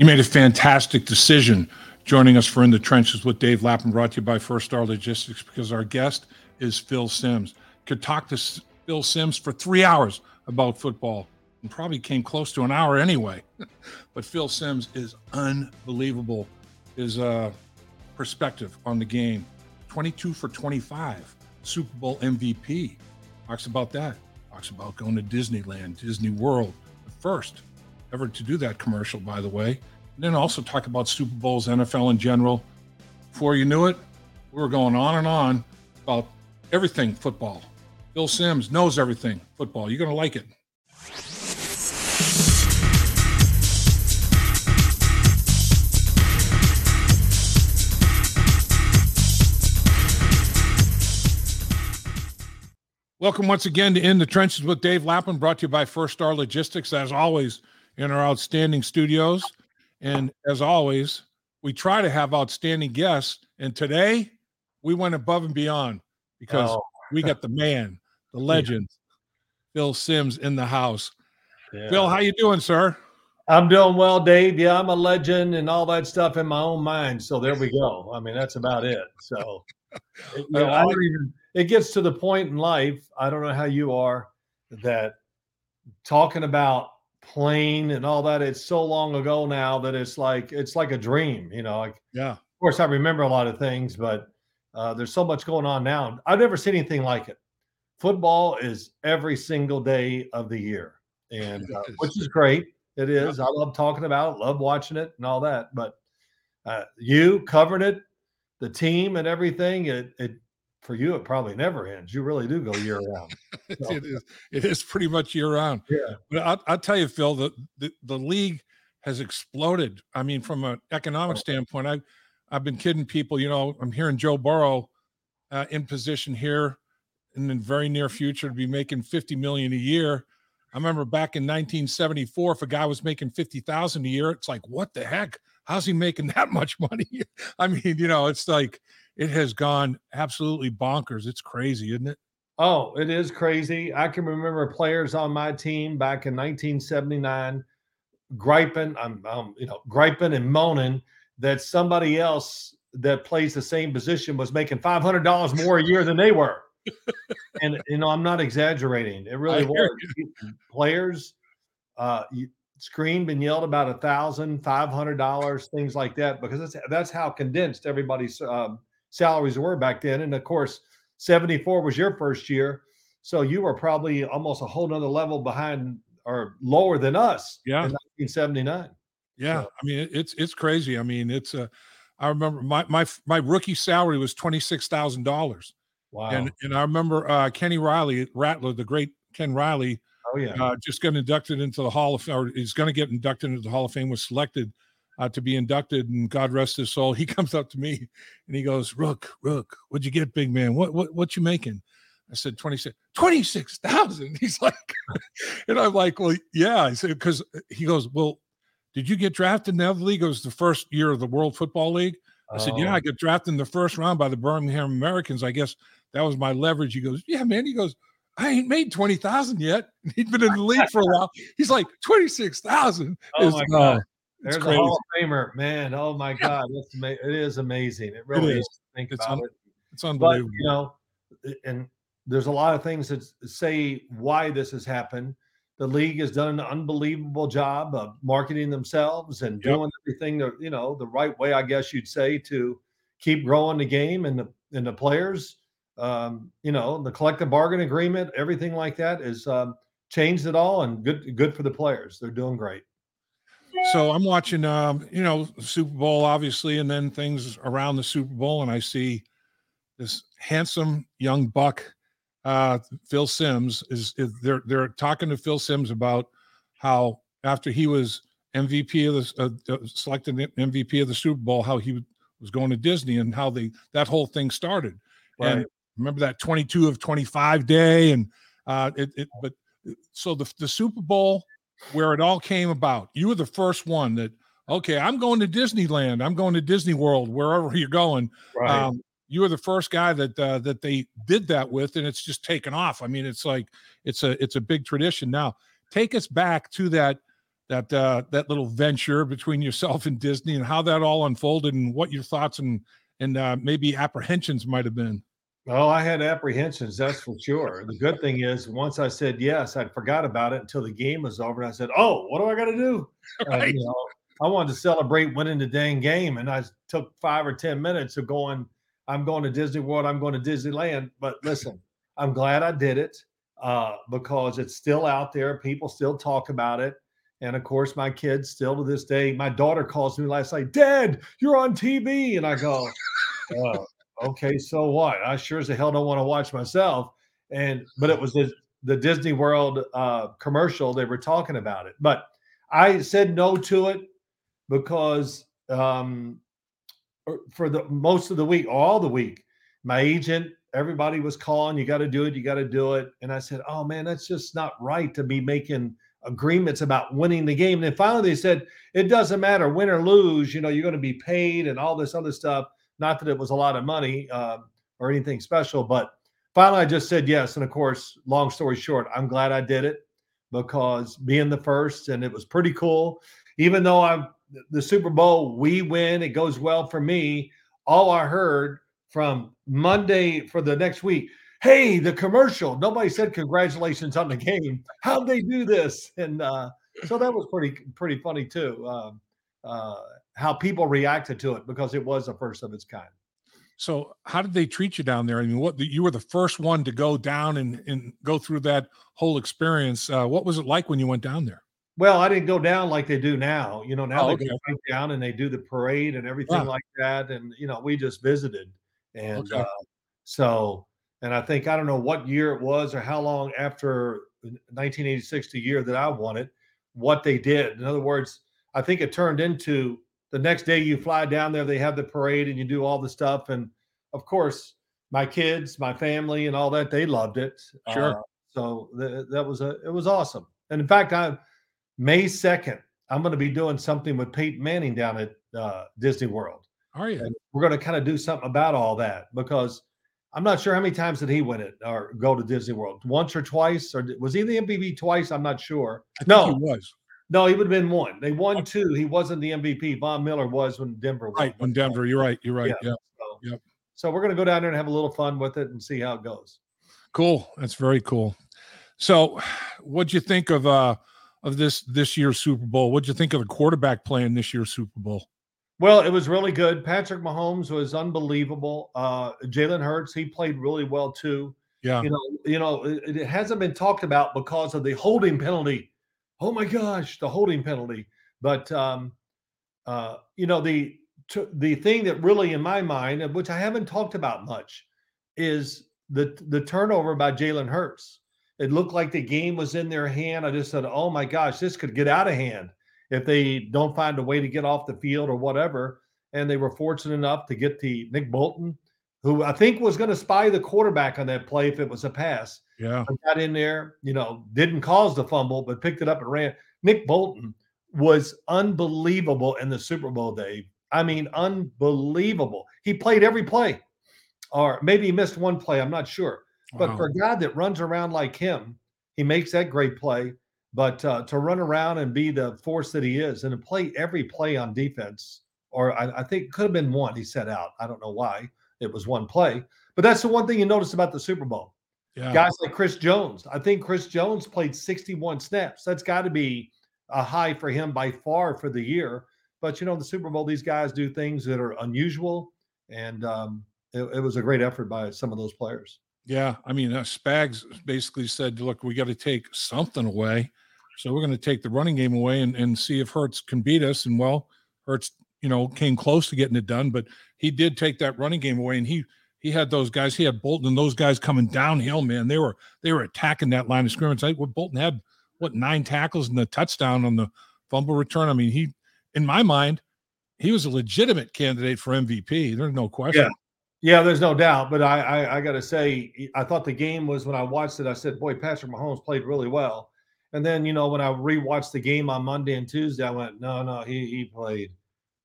You made a fantastic decision joining us for In the Trenches with Dave Lapham, brought to you by First Star Logistics, because our guest is Phil Simms. Could talk to Phil Simms for three hours about football and probably came close to an hour anyway. but Phil Simms is unbelievable. His uh, perspective on the game 22 for 25, Super Bowl MVP. Talks about that. Talks about going to Disneyland, Disney World, the first ever to do that commercial, by the way. And then also talk about Super Bowls, NFL in general. Before you knew it, we were going on and on about everything football. Phil Simms knows everything football. You're going to like it. Welcome once again to In the Trenches with Dave Lapham, brought to you by First Star Logistics. As always, in our outstanding studios. And as always, we try to have outstanding guests. And today we went above and beyond because oh. we got the man, the legend, yeah. Phil Simms in the house. Yeah. Phil, how you doing, sir? I'm doing well, Dave. Yeah, I'm a legend and all that stuff in my own mind. So there we go. I mean, that's about it. So you know, I don't even it gets to the point in life, I don't know how you are, that talking about plane and all that. It's so long ago now that it's like it's like a dream, you know. Like yeah. Of course, I remember a lot of things, but uh, there's so much going on now. I've never seen anything like it. Football is every single day of the year, and uh, which is great. It is. Yeah. I love talking about it, love watching it, and all that. But uh, you covering it, the team, and everything. It it for you, it probably never ends. You really do go year round. So. it is. It is pretty much year round. Yeah. But I'll, I'll tell you, Phil, the, the, the league has exploded. I mean, from an economic oh. standpoint, I I've been kidding people. You know, I'm hearing Joe Burrow uh, in position here in the very near future to be making 50 million a year. I remember back in 1974, if a guy was making 50,000 a year, it's like, what the heck? How's he making that much money? I mean, you know, it's like it has gone absolutely bonkers. It's crazy, isn't it? Oh, it is crazy. I can remember players on my team back in 1979 griping, I'm, um, you know, griping and moaning that somebody else that plays the same position was making $500 more a year than they were. and you know, I'm not exaggerating. It really was. Players uh, screamed and yelled about a thousand, five hundred dollars, things like that, because that's that's how condensed everybody's um, salaries were back then. And of course, 74 was your first year. So you were probably almost a whole nother level behind or lower than us yeah. in 1979. Yeah. So. I mean, it's, it's crazy. I mean, it's a, I remember my, my, my rookie salary was $26,000. Wow. And, and I remember uh, Kenny Riley, Rattler, the great Ken Riley, oh yeah, uh, just got inducted into the Hall of, or he's going to get inducted into the Hall of Fame. Was selected uh, to be inducted, and God rest his soul. He comes up to me and he goes, "Rook, Rook, what'd you get, big man? What what what you making?" I said 26 26,000. He's like, and I'm like, well, yeah. I said, because he goes, well, did you get drafted in the other league? It was the first year of the World Football League. I said, yeah, I oh. got drafted in the first round by the Birmingham Americans. I guess that was my leverage. He goes, yeah, man. He goes, I ain't made 20,000 yet. He'd been in the league for a while. He's like, 26,000 oh is, uh, there's a Hall of Famer, man. Oh my God, that's ama- it is amazing. It really it is. is. Think it's about un- it. It's unbelievable. But, you know, and there's a lot of things that say why this has happened. The league has done an unbelievable job of marketing themselves and yep. doing everything the you know the right way, I guess you'd say, to keep growing the game and the and the players. Um, you know, the collective bargain agreement, everything like that is um, changed it all and good good for the players. They're doing great. So I'm watching, um, you know, Super Bowl, obviously, and then things around the Super Bowl, and I see this handsome young buck, uh, Phil Simms. Is, is they're they're talking to Phil Simms about how after he was MVP of the uh, uh selected MVP of the Super Bowl, how he was going to Disney and how they that whole thing started. Right. And remember that 22 of 25 day, and uh, it, it but so the the Super Bowl where it all came about. You were the first one that, okay, I'm going to Disneyland. I'm going to Disney World, wherever you're going. Right. Um, you were the first guy that uh, that they did that with, and it's just taken off. I mean, it's like it's a it's a big tradition now. Take us back to that that uh, that little venture between yourself and Disney and how that all unfolded and what your thoughts and and uh, maybe apprehensions might have been. Oh, I had apprehensions, that's for sure. The good thing is, once I said yes, I forgot about it until the game was over. And I said, "Oh, what do I got to do?" Right. And, you know, I wanted to celebrate winning the dang game, and I took five or ten minutes of going. I'm going to Disney World. I'm going to Disneyland. But listen, I'm glad I did it uh, because it's still out there. People still talk about it. And of course, my kids still to this day, my daughter calls me last night, Dad, you're on TV. And I go, oh, okay, so what? I sure as the hell don't want to watch myself. And but it was the, the Disney World uh, commercial. They were talking about it, but I said no to it because um, er, for the most of the week, all the week, my agent, everybody was calling. You got to do it. You got to do it. And I said, oh man, that's just not right to be making agreements about winning the game. And then finally they said, it doesn't matter win or lose, you know, you're going to be paid and all this other stuff. Not that it was a lot of money uh, or anything special, but finally I just said yes. And of course, long story short, I'm glad I did it because being the first and it was pretty cool. Even though I'm the Super Bowl, we win, it goes well for me. All I heard from Monday for the next week, hey, the commercial. Nobody said congratulations on the game. How'd they do this? And uh, so that was pretty pretty funny too. Uh, uh, how people reacted to it because it was the first of its kind. So, how did they treat you down there? I mean, what you were the first one to go down and, and go through that whole experience. Uh, what was it like when you went down there? Well, I didn't go down like they do now. You know, now oh, they okay. go right down and they do the parade and everything yeah. like that. And you know, we just visited, and okay. uh, so and I think I don't know what year it was or how long after 1986, the year that I won it, what they did. In other words, I think it turned into the next day you fly down there, they have the parade and you do all the stuff. And of course, my kids, my family, and all that, they loved it. Sure. Uh, so th- that was a it was awesome. And in fact, I May 2nd, I'm going to be doing something with Peyton Manning down at uh, Disney World. Are you? And we're going to kind of do something about all that because I'm not sure how many times did he win it or go to Disney World? Once or twice, or was he the MVP twice? I'm not sure. no, he was. No, he would have been one. They won two. He wasn't the MVP. Von Miller was when Denver. Right when Denver. You're right. You're right. Yeah. yeah. So, yep. so we're gonna go down there and have a little fun with it and see how it goes. Cool. That's very cool. So, what'd you think of uh of this this year's Super Bowl? What'd you think of the quarterback playing this year's Super Bowl? Well, it was really good. Patrick Mahomes was unbelievable. Uh, Jalen Hurts, he played really well too. Yeah. You know, you know, it, it, hasn't been talked about because of the holding penalty. Oh my gosh, the holding penalty. But um, uh, you know, the the thing that really in my mind, which I haven't talked about much, is the the turnover by Jalen Hurts. It looked like the game was in their hand. I just said, "Oh my gosh, this could get out of hand." if they don't find a way to get off the field or whatever. And they were fortunate enough to get the Nick Bolton, who I think was going to spy the quarterback on that play if it was a pass. Yeah. Got in there, you know, didn't cause the fumble, but picked it up and ran. Nick Bolton was unbelievable in the Super Bowl, Dave. I mean, unbelievable. He played every play, or maybe he missed one play. I'm not sure. Wow. But for a guy that runs around like him, he makes that great play. But uh, to run around and be the force that he is and to play every play on defense, or I, I think could have been one he set out. I don't know why it was one play, but that's the one thing you notice about the Super Bowl. Yeah. Guys like Chris Jones. I think Chris Jones played 61 snaps. That's got to be a high for him by far for the year. But you know, the Super Bowl, these guys do things that are unusual, and um, it, it was a great effort by some of those players. Yeah, I mean, uh, Spags basically said, "Look, we got to take something away, so we're going to take the running game away and, and see if Hurts can beat us." And well, Hurts, you know, came close to getting it done, but he did take that running game away, and he he had those guys. He had Bolton and those guys coming downhill. Man, they were they were attacking that line of scrimmage. I, what Bolton had what nine tackles and the touchdown on the fumble return. I mean, he, in my mind, he was a legitimate candidate for MVP. There's no question. Yeah. Yeah, there's no doubt. But I, I, I got to say, I thought the game was when I watched it. I said, "Boy, Patrick Mahomes played really well." And then you know when I rewatched the game on Monday and Tuesday, I went, "No, no, he he played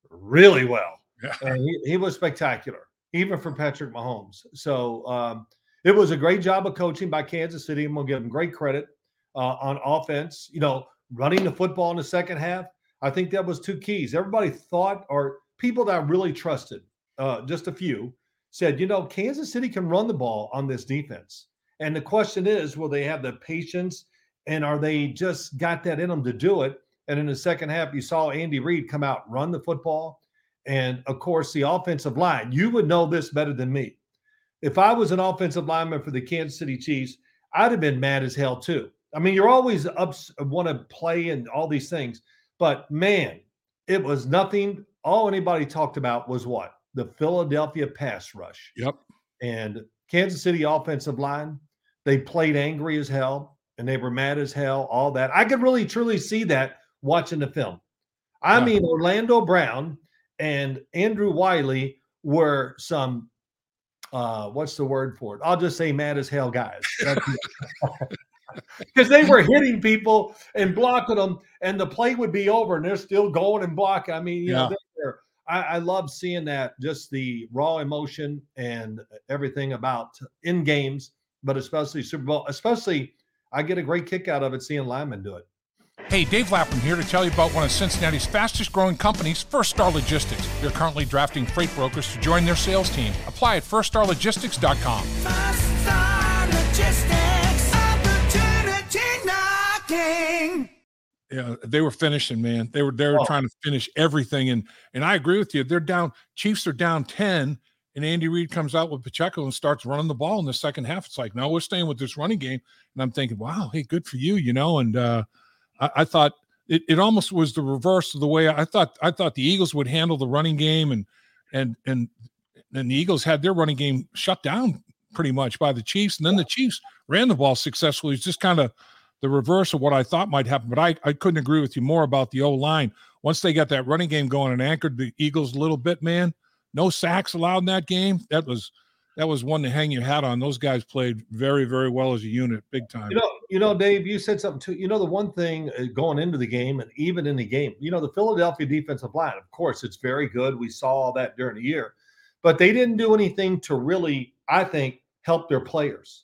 really well, yeah. and he, he was spectacular, even for Patrick Mahomes." So um, it was a great job of coaching by Kansas City. I'm gonna give them great credit uh, on offense. You know, running the football in the second half. I think that was two keys. Everybody thought, or people that I really trusted, uh, just a few, said, you know, Kansas City can run the ball on this defense. And the question is, will they have the patience and are they just got that in them to do it? And in the second half, you saw Andy Reid come out, run the football. And of course, the offensive line, you would know this better than me. If I was an offensive lineman for the Kansas City Chiefs, I'd have been mad as hell too. I mean, you're always up, want to play and all these things, but man, it was nothing. All anybody talked about was what? The Philadelphia pass rush. Yep. And Kansas City offensive line, they played angry as hell and they were mad as hell, all that. I could really truly see that watching the film. I yeah. mean, Orlando Brown and Andrew Wylie were some uh what's the word for it? I'll just say mad as hell guys. Because they were hitting people and blocking them, and the play would be over, and they're still going and blocking. I mean, you yeah. know, I, I love seeing that, just the raw emotion and everything about in games, but especially Super Bowl, especially I get a great kick out of it seeing linemen do it. Hey, Dave Lapham here to tell you about one of Cincinnati's fastest growing companies, First Star Logistics. They're currently drafting freight brokers to join their sales team. Apply at firststarlogistics.com. First Star Logistics, opportunity knocking. Yeah, they were finishing, man. They were they were oh. trying to finish everything, and and I agree with you. They're down. Chiefs are down ten, and Andy Reid comes out with Pacheco and starts running the ball in the second half. It's like, no, we're staying with this running game, and I'm thinking, wow, hey, good for you, you know, and. uh I, I thought it, it almost was the reverse of the way I thought I thought the Eagles would handle the running game and and and and the Eagles had their running game shut down pretty much by the Chiefs. And then the Chiefs ran the ball successfully. It's just kind of the reverse of what I thought might happen. But I, I couldn't agree with you more about the O line. Once they got that running game going and anchored the Eagles a little bit, man, no sacks allowed in that game. That was that was one to hang your hat on. Those guys played very, very well as a unit, big time. You know, you know, Dave, you said something too. You know, the one thing uh, going into the game and even in the game, you know, the Philadelphia defensive line, of course, it's very good. We saw all that during the year, but they didn't do anything to really, I think, help their players.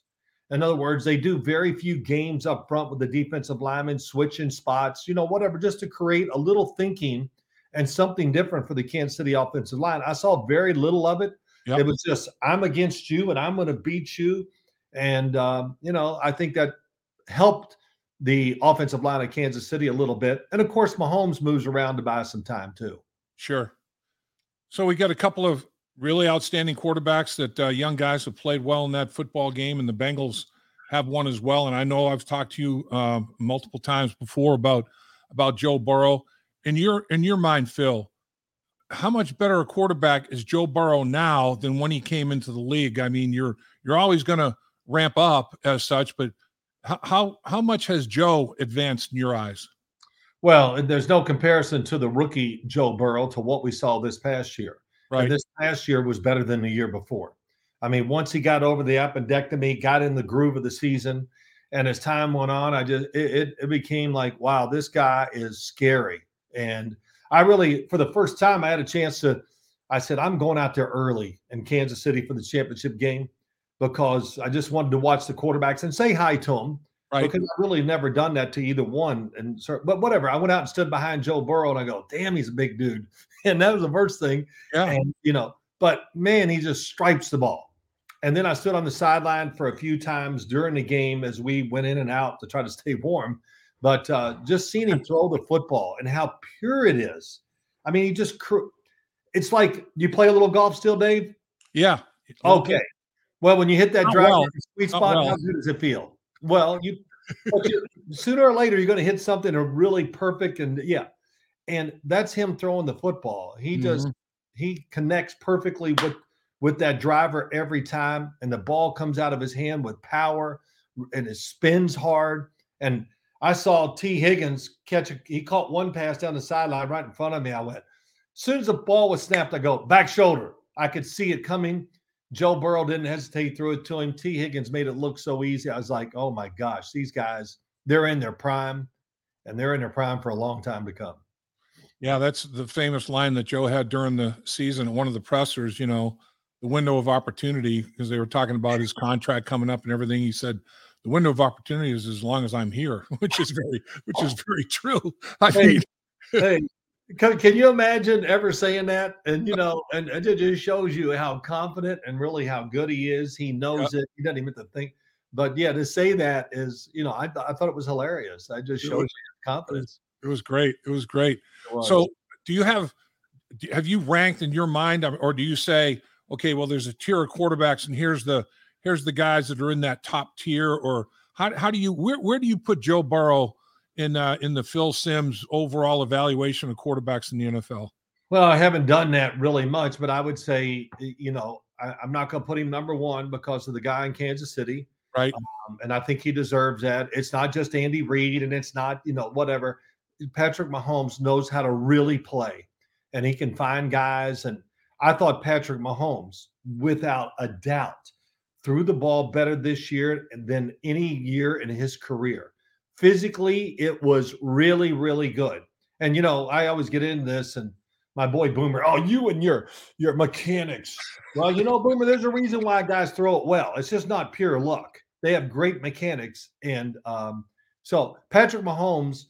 In other words, they do very few games up front with the defensive linemen, switching spots, you know, whatever, just to create a little thinking and something different for the Kansas City offensive line. I saw very little of it. Yep. It was just I'm against you and I'm going to beat you, and um, you know I think that helped the offensive line of Kansas City a little bit, and of course Mahomes moves around to buy some time too. Sure. So we got a couple of really outstanding quarterbacks that uh, young guys have played well in that football game, and the Bengals have one as well. And I know I've talked to you uh, multiple times before about about Joe Burrow. In your in your mind, Phil, how much better a quarterback is Joe Burrow now than when he came into the league? I mean, you're you're always going to ramp up as such, but how, how much has Joe advanced in your eyes? Well, there's no comparison to the rookie Joe Burrow to what we saw this past year. Right. And this past year was better than the year before. I mean, once he got over the appendectomy, got in the groove of the season, and as time went on, I just it, it became like, wow, this guy is scary. And I really, for the first time, I had a chance to. I said, I'm going out there early in Kansas City for the championship game because I just wanted to watch the quarterbacks and say hi to them. Right. Because I really never done that to either one. And so, but whatever. I went out and stood behind Joe Burrow and I go, damn, he's a big dude. And that was the first thing. Yeah. And, you know, but man, he just stripes the ball. And then I stood on the sideline for a few times during the game as we went in and out to try to stay warm. But uh, just seeing him throw the football and how pure it is. I mean, he just, it's like you play a little golf still, Dave? Yeah. Okay. Well, when you hit that drive well. sweet spot, well. how good does it feel? Well, you, sooner or later, you're going to hit something really perfect. And yeah. And that's him throwing the football. He mm-hmm. just, he connects perfectly with, with that driver every time. And the ball comes out of his hand with power and it spins hard. And I saw Tee Higgins catch a, he caught one pass down the sideline right in front of me. I went, as soon as the ball was snapped, I go back shoulder. I could see it coming. Joe Burrow didn't hesitate, threw it to him. Tee Higgins made it look so easy. I was like, oh my gosh, these guys, they're in their prime and they're in their prime for a long time to come. Yeah, that's the famous line that Joe had during the season at one of the pressers, you know, the window of opportunity, because they were talking about his contract coming up and everything. He said, the window of opportunity is as long as I'm here, which is very, which is oh. very true. I Hey, mean, hey, can, can you imagine ever saying that? And you know, and, and it just shows you how confident and really how good he is. He knows it. He doesn't even have to think. But yeah, to say that is, you know, I, th- I thought it was hilarious. I just It shows was- you confidence. it was great. It was great. It was. So, do you have have you ranked in your mind, um, or do you say, okay, well, there's a tier of quarterbacks, and here's the here's the guys that are in that top tier, or how how do you where where do you put Joe Burrow in uh, in the Phil Simms overall evaluation of quarterbacks in the NFL? Well, I haven't done that really much, but I would say, you know, I, I'm not going to put him number one because of the guy in Kansas City. Right? Um, and I think he deserves that. It's not just Andy Reid and it's not, you know, whatever. Patrick Mahomes knows how to really play and he can find guys. And I thought Patrick Mahomes, without a doubt, threw the ball better this year than any year in his career. Physically, it was really, really good. And, you know, I always get into this and my boy Boomer, oh, you and your your mechanics. Well, you know, Boomer, there's a reason why guys throw it well. It's just not pure luck. They have great mechanics. And um, so Patrick Mahomes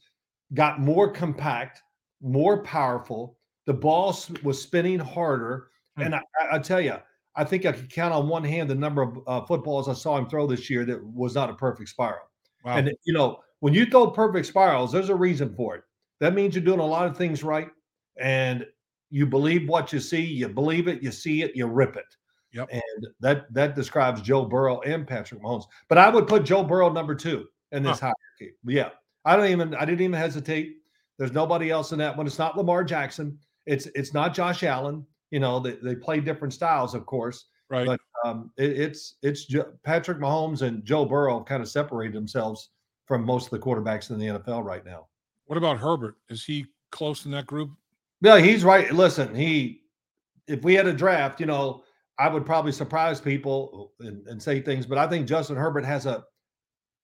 got more compact, more powerful. The ball was spinning harder. Hmm. And I, I, I tell you, I think I could count on one hand the number of uh, footballs I saw him throw this year that was not a perfect spiral. Wow. And you know, when you throw perfect spirals, there's a reason for it. That means you're doing a lot of things right, and you believe what you see. You believe it, you see it, you rip it. Yep. And that that describes Joe Burrow and Patrick Mahomes. But I would put Joe Burrow number two in this hierarchy. Yeah, I don't even. I didn't even hesitate. There's nobody else in that one. It's not Lamar Jackson. It's it's not Josh Allen. You know, they, they play different styles, of course. right. but- Um, it, it's it's Patrick Mahomes and Joe Burrow kind of separated themselves from most of the quarterbacks in the NFL right now. what about Herbert? Is he close in that group? Yeah, he's right. Listen, he if we had a draft, you know, I would probably surprise people and, and say things, but I think Justin Herbert has a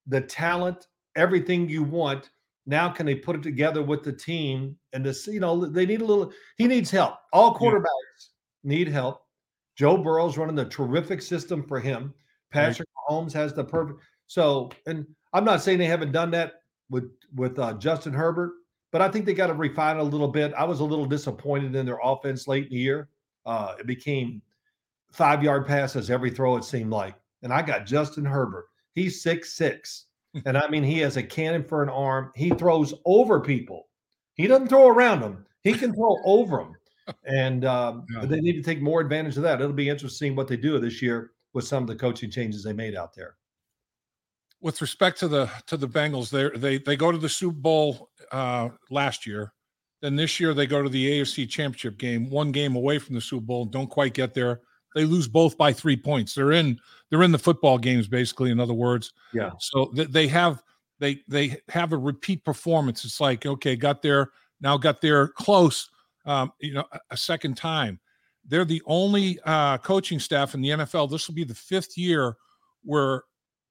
the talent, everything you want. Now, can they put it together with the team? And this, you know, they need a little. He needs help. All Yeah. quarterbacks need help. Joe Burrow's running the terrific system for him. Right. Patrick Mahomes has the perfect. So, and I'm not saying they haven't done that with with uh, Justin Herbert, but I think they got to refine it a little bit. I was a little disappointed in their offense late in the year. Uh, it became five yard passes every throw, it seemed like. And I got Justin Herbert. He's six six, and I mean he has a cannon for an arm. He throws over people. He doesn't throw around them. He can throw over them. And um, Yeah. they need to take more advantage of that. It'll be interesting what they do this year with some of the coaching changes they made out there. With respect to the to the Bengals, they they they go to the Super Bowl uh, last year. Then this year they go to the AFC Championship game, one game away from the Super Bowl. Don't quite get there. They lose both by three points. They're in they're in the football games, basically. In other words, Yeah. So th- they have they they have a repeat performance. It's like okay, got there now, got there close. Um, you know, a, a second time. They're the only uh, coaching staff in the NFL. This will be the fifth year where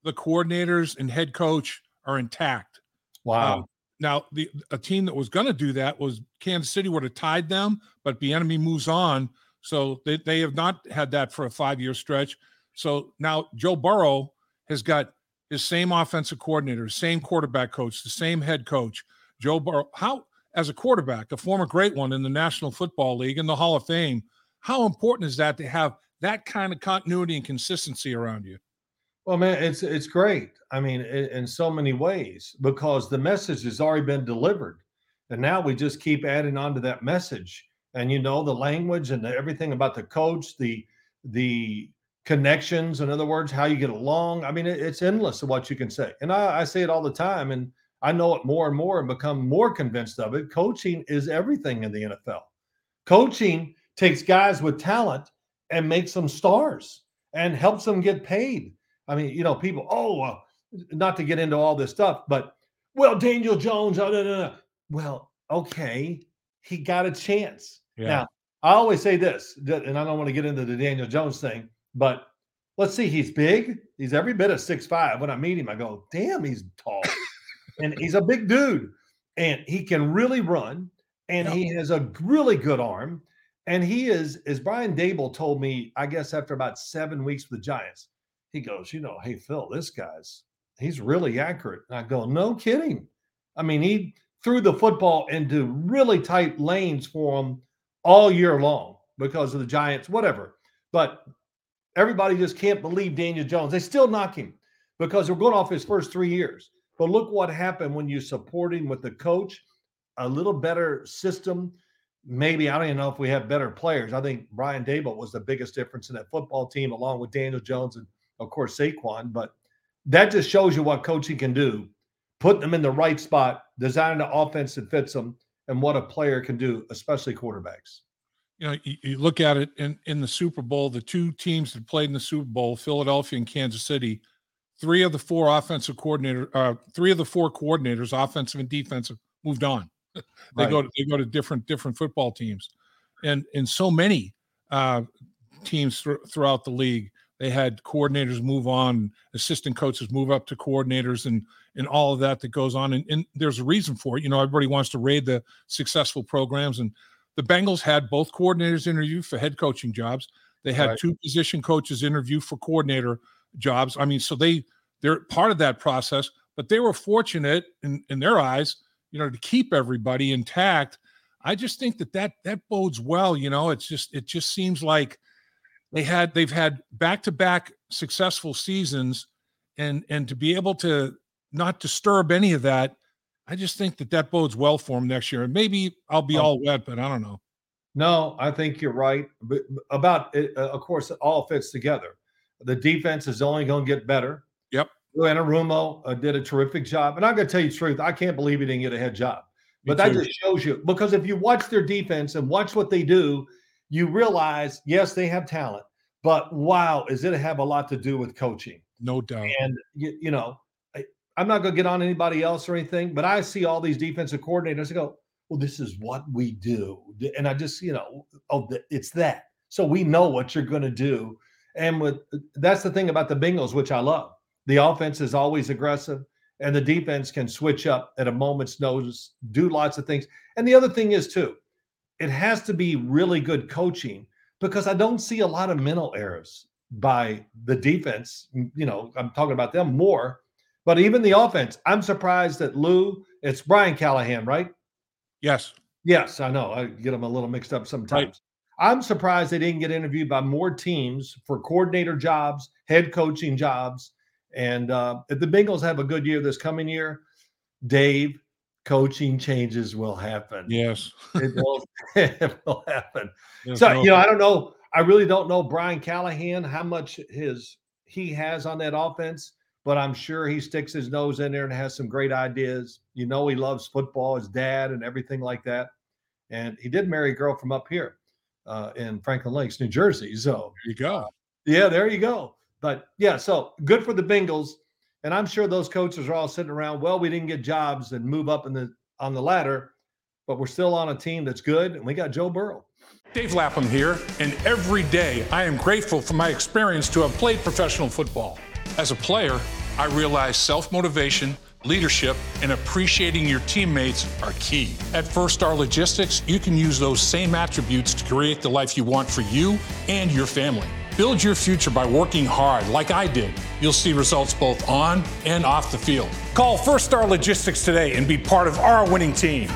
the coordinators and head coach are intact. Wow. Um, now, the a team that was going to do that was Kansas City would have tied them, but Bieniemy moves on, so they they have not had that for a five year stretch. So now Joe Burrow has got his same offensive coordinator, same quarterback coach, the same head coach. Joe Burrow, how as a quarterback, a former great one in the National Football League in the Hall of Fame, how important is that to have that kind of continuity and consistency around you? Well, man, it's it's great. I mean, in, in so many ways because the message has already been delivered, and now we just keep adding on to that message. And you know, the language and the, everything about the coach, the the connections. In other words, how you get along. I mean, it, it's endless of what you can say. And I, I say it all the time, and I know it more and more, and become more convinced of it. Coaching is everything in the NFL. Coaching takes guys with talent and makes them stars and helps them get paid. I mean, you know, people, oh, uh, not to get into all this stuff, but well, Daniel Jones, oh, no, no, no. well, okay, he got a chance. Now, I always say this, that- and I don't want to get into the Daniel Jones thing, but let's see, he's big. He's every bit of six five. When I meet him, I go, damn, he's tall. and he's a big dude. And he can really run. And he has a really good arm. And he is, as Brian Daboll told me, I guess after about seven weeks with the Giants, he goes, you know, hey Phil, this guy's he's really accurate. And I go, no kidding. I mean, he threw the football into really tight lanes for him all year long because of the Giants, whatever. But everybody just can't believe Daniel Jones. They still knock him because we're going off his first three years. But look what happened when you support him with the coach, a little better system. Maybe I don't even know if we have better players. I think Brian Daboll was the biggest difference in that football team, along with Daniel Jones and of course Saquon. But that just shows you what coaching can do. Put them in the right spot, designing the offense that fits them, and what a player can do, especially quarterbacks. You know, you, you look at it in, in the Super Bowl, the two teams that played in the Super Bowl, Philadelphia and Kansas City, three of the four offensive coordinator, uh, three of the four coordinators, offensive and defensive, moved on. they right. go to they go to different different football teams, and and so many uh, teams th- throughout the league. They had coordinators move on, assistant coaches move up to coordinators, and and all of that that goes on. And, and there's a reason for it. You know, everybody wants to raid the successful programs, and the Bengals had both coordinators interview for head coaching jobs. They had right. two position coaches interview for coordinator jobs. I mean, so they they're part of that process, but they were fortunate in in their eyes, you know, to keep everybody intact. I just think that that that bodes well. You know, it's just it just seems like they had they've had back to back successful seasons, and and to be able to not disturb any of that, I just think that that bodes well for them next year. And maybe I'll be all wet, but I don't know. No, I think you're right. But about it, uh, of course, it all fits together. The defense is only going to get better. Yep. Anarumo uh, did a terrific job. And I'm going to tell you the truth. I can't believe he didn't get a head job. But that just shows you because if you watch their defense and watch what they do, you realize, yes, they have talent, but wow, is it have a lot to do with coaching? No doubt. And you, you know, I, am not going to get on anybody else or anything, but I see all these defensive coordinators. Go, well, this is what we do, and I just, you know, oh, it's that. So we know what you're going to do and with that's the thing about the Bengals, which I love. The offense is always aggressive, and the defense can switch up at a moment's notice, do lots of things. And the other thing is too, it has to be really good coaching because I don't see a lot of mental errors by the defense. You know, I'm talking about them more, but even the offense. I'm surprised that Lou. It's Brian Callahan, right? Yes. Yes, I know. I get them a little mixed up sometimes. Right. I'm surprised they didn't get interviewed by more teams for coordinator jobs, head coaching jobs. And uh, if the Bengals have a good year this coming year, Dave, coaching changes will happen. Yes. it, will, it will happen. So, no. you know, I don't know. I really don't know Brian Callahan, how much his he has on that offense, but I'm sure he sticks his nose in there and has some great ideas. You know, he loves football, his dad, and everything like that. And he did marry a girl from up here uh, in Franklin Lakes, New Jersey. So there you go. Yeah, there you go. But yeah, so good for the Bengals. And I'm sure those coaches are all sitting around. Well, we didn't get jobs and move up in the on the ladder, but we're still on a team that's good, and we got Joe Burrow. Dave Lapham here, and every day I am grateful for my experience to have played professional football. As a player, I realize self motivation leadership, and appreciating your teammates are key. At First Star Logistics, you can use those same attributes to create the life you want for you and your family. Build your future by working hard like I did. You'll see results both on and off the field. Call First Star Logistics today and be part of our winning team.